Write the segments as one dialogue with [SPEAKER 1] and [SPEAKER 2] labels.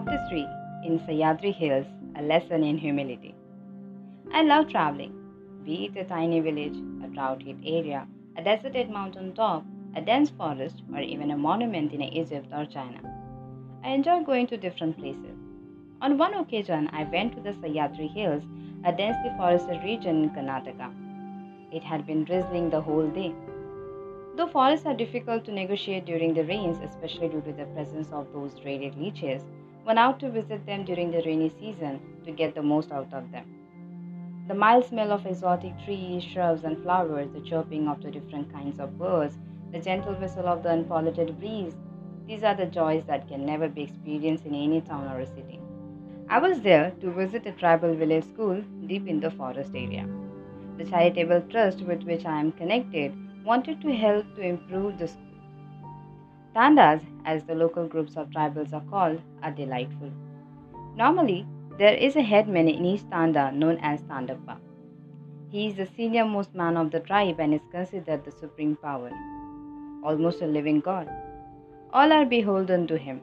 [SPEAKER 1] Chapter 3 In Sahyadri Hills A Lesson in Humility. I love traveling, be it a tiny village, a drought hit area, a deserted mountain top, a dense forest, or even a monument in Egypt or China. I enjoy going to different places. On one occasion, I went to the Sahyadri Hills, a densely forested region in Karnataka. It had been drizzling the whole day. Though forests are difficult to negotiate during the rains, especially due to the presence of those dreaded leeches, one out to visit them during the rainy season to get the most out of them. The mild smell of exotic trees, shrubs, and flowers, the chirping of the different kinds of birds, the gentle whistle of the unpolluted breeze, these are the joys that can never be experienced in any town or city. I was there to visit a tribal village school deep in the forest area. The charitable trust with which I am connected wanted to help to improve the school. Tandas, as the local groups of tribals are called, are delightful. Normally, there is a headman in each Tanda known as Tandappa. He is the senior most man of the tribe and is considered the supreme power, almost a living god. All are beholden to him.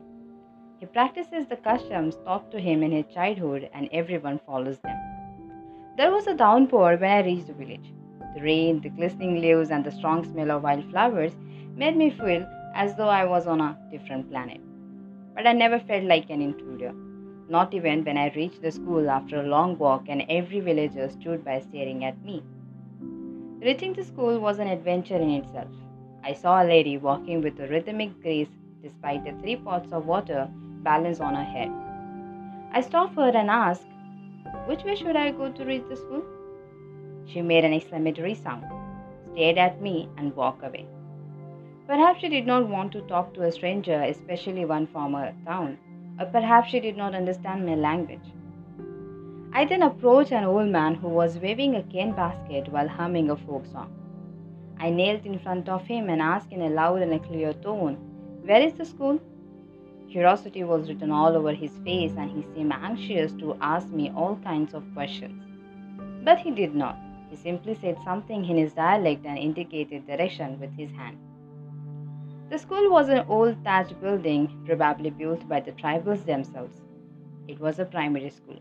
[SPEAKER 1] He practices the customs taught to him in his childhood and everyone follows them. There was a downpour when I reached the village. The rain, the glistening leaves, and the strong smell of wildflowers made me feel as though I was on a different planet. But I never felt like an intruder, not even when I reached the school after a long walk and every villager stood by staring at me. Reaching the school was an adventure in itself. I saw a lady walking with a rhythmic grace despite the three pots of water balanced on her head. I stopped her and asked, Which way should I go to reach the school? She made an exclamatory sound, stared at me, and walked away. Perhaps she did not want to talk to a stranger, especially one from a town, or perhaps she did not understand my language. I then approached an old man who was waving a cane basket while humming a folk song. I knelt in front of him and asked in a loud and a clear tone, Where is the school? Curiosity was written all over his face, and he seemed anxious to ask me all kinds of questions. But he did not. He simply said something in his dialect and indicated direction with his hand. The school was an old thatched building, probably built by the tribals themselves. It was a primary school.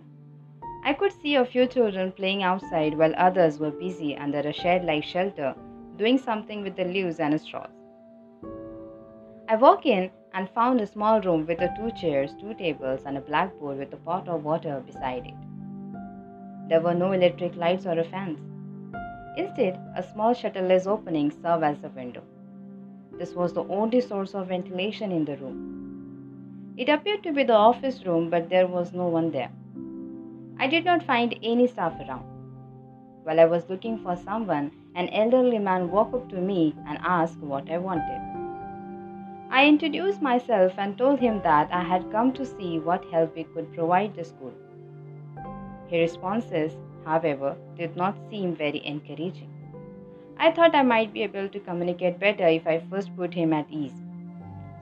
[SPEAKER 1] I could see a few children playing outside while others were busy under a shed like shelter doing something with the leaves and straws. I walked in and found a small room with two chairs, two tables, and a blackboard with a pot of water beside it. There were no electric lights or a fans. Instead, a small shutterless opening served as a window. This was the only source of ventilation in the room. It appeared to be the office room, but there was no one there. I did not find any staff around. While I was looking for someone, an elderly man walked up to me and asked what I wanted. I introduced myself and told him that I had come to see what help we could provide the school. His responses, however, did not seem very encouraging. I thought I might be able to communicate better if I first put him at ease.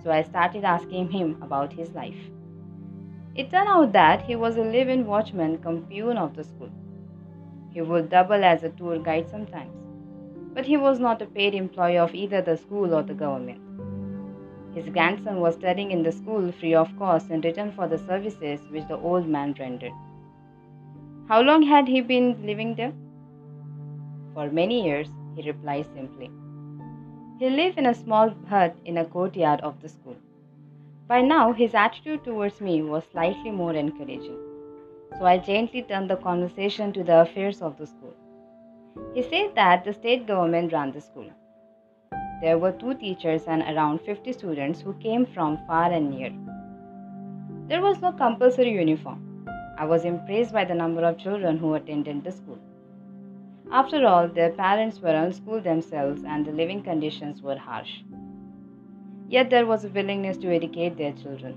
[SPEAKER 1] So I started asking him about his life. It turned out that he was a live in watchman come peon of the school. He would double as a tour guide sometimes, but he was not a paid employee of either the school or the government. His grandson was studying in the school free of cost in return for the services which the old man rendered. How long had he been living there? For many years, he replied simply. He lived in a small hut in a courtyard of the school. By now, his attitude towards me was slightly more encouraging, so I gently turned the conversation to the affairs of the school. He said that the state government ran the school. There were two teachers and around 50 students who came from far and near. There was no compulsory uniform. I was impressed by the number of children who attended the school. After all, their parents were unschooled themselves and the living conditions were harsh. Yet there was a willingness to educate their children.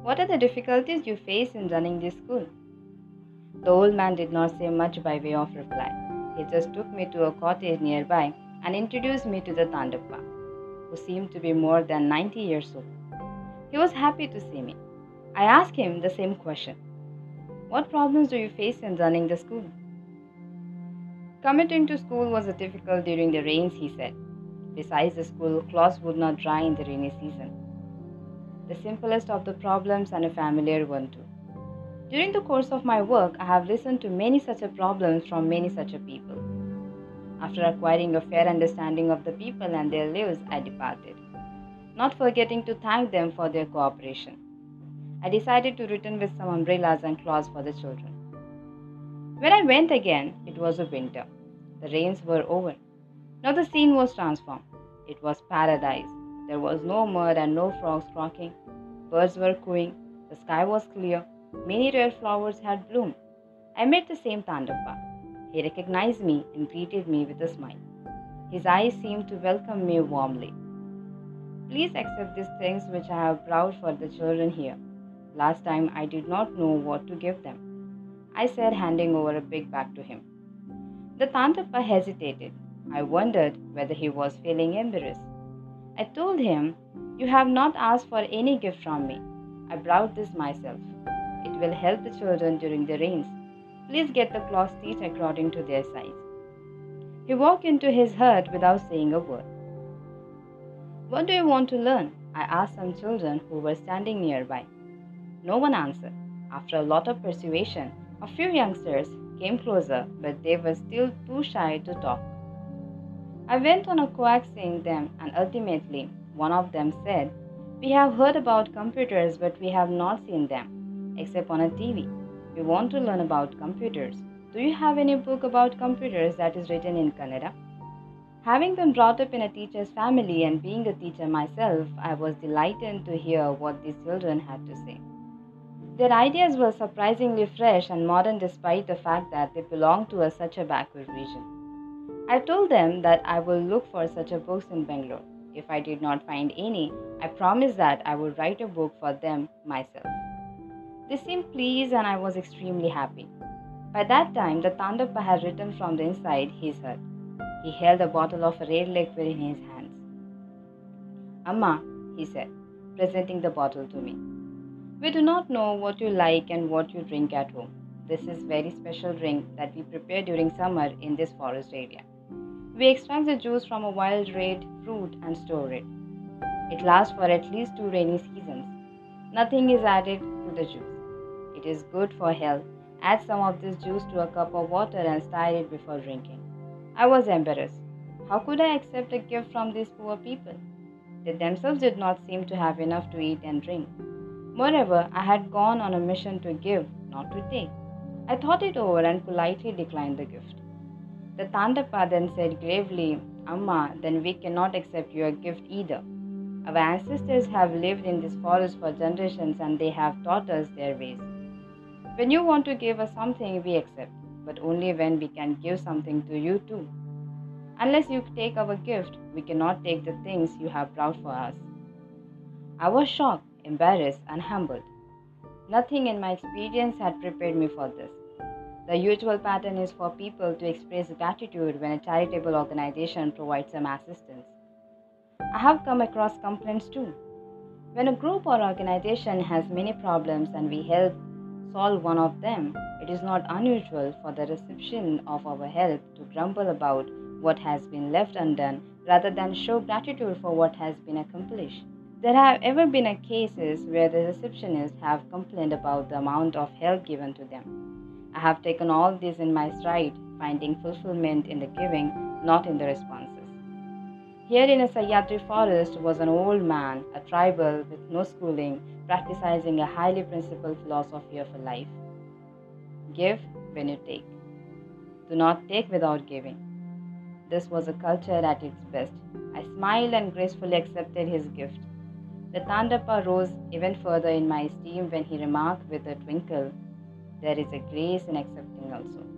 [SPEAKER 1] What are the difficulties you face in running this school? The old man did not say much by way of reply. He just took me to a cottage nearby and introduced me to the Tandappa, who seemed to be more than 90 years old. He was happy to see me. I asked him the same question What problems do you face in running the school? Commuting to school was difficult during the rains, he said. Besides, the school clothes would not dry in the rainy season. the simplest of the problems and a familiar one too. During the course of my work, I have listened to many such problems from many such people. After acquiring a fair understanding of the people and their lives, I departed, not forgetting to thank them for their cooperation. I decided to return with some umbrellas and cloths for the children. When I went again, it was a winter. The rains were over. Now the scene was transformed. It was paradise. There was no mud and no frogs croaking. Birds were cooing. The sky was clear. Many rare flowers had bloomed. I met the same Tandappa. He recognized me and greeted me with a smile. His eyes seemed to welcome me warmly. Please accept these things which I have brought for the children here. Last time I did not know what to give them. I said, handing over a big bag to him. The Tandappa hesitated. I wondered whether he was feeling embarrassed. I told him, You have not asked for any gift from me. I brought this myself. It will help the children during the rains. Please get the cloths each according to their size. He walked into his hut without saying a word. What do you want to learn? I asked some children who were standing nearby. No one answered. After a lot of persuasion, a few youngsters came closer, but they were still too shy to talk. I went on a coaxing them, and ultimately, one of them said, We have heard about computers, but we have not seen them, except on a TV. We want to learn about computers. Do you have any book about computers that is written in Kannada? Having been brought up in a teacher's family and being a teacher myself, I was delighted to hear what these children had to say. Their ideas were surprisingly fresh and modern despite the fact that they belonged to a, such a backward region. I told them that I will look for such a books in Bangalore. If I did not find any, I promised that I would write a book for them myself. They seemed pleased and I was extremely happy. By that time, the Tandappa had written from the inside his hut. He held a bottle of red liquid in his hands. Amma, he said, presenting the bottle to me. We do not know what you like and what you drink at home. This is very special drink that we prepare during summer in this forest area. We extract the juice from a wild red fruit and store it. It lasts for at least two rainy seasons. Nothing is added to the juice. It is good for health. Add some of this juice to a cup of water and stir it before drinking. I was embarrassed. How could I accept a gift from these poor people? They themselves did not seem to have enough to eat and drink. Moreover, I had gone on a mission to give, not to take. I thought it over and politely declined the gift. The Tandappa then said gravely, Amma, then we cannot accept your gift either. Our ancestors have lived in this forest for generations and they have taught us their ways. When you want to give us something, we accept, but only when we can give something to you too. Unless you take our gift, we cannot take the things you have brought for us. I was shocked, embarrassed, and humbled. Nothing in my experience had prepared me for this. The usual pattern is for people to express gratitude when a charitable organization provides some assistance. I have come across complaints too. When a group or organization has many problems and we help solve one of them, it is not unusual for the reception of our help to grumble about what has been left undone rather than show gratitude for what has been accomplished. There have ever been cases where the receptionists have complained about the amount of help given to them. I have taken all this in my stride, finding fulfillment in the giving, not in the responses. Here in a Sahyadri forest was an old man, a tribal with no schooling, practicing a highly principled philosophy of life. Give when you take. Do not take without giving. This was a culture at its best. I smiled and gracefully accepted his gift. The Tandappa rose even further in my esteem when he remarked with a twinkle there is a grace in accepting also.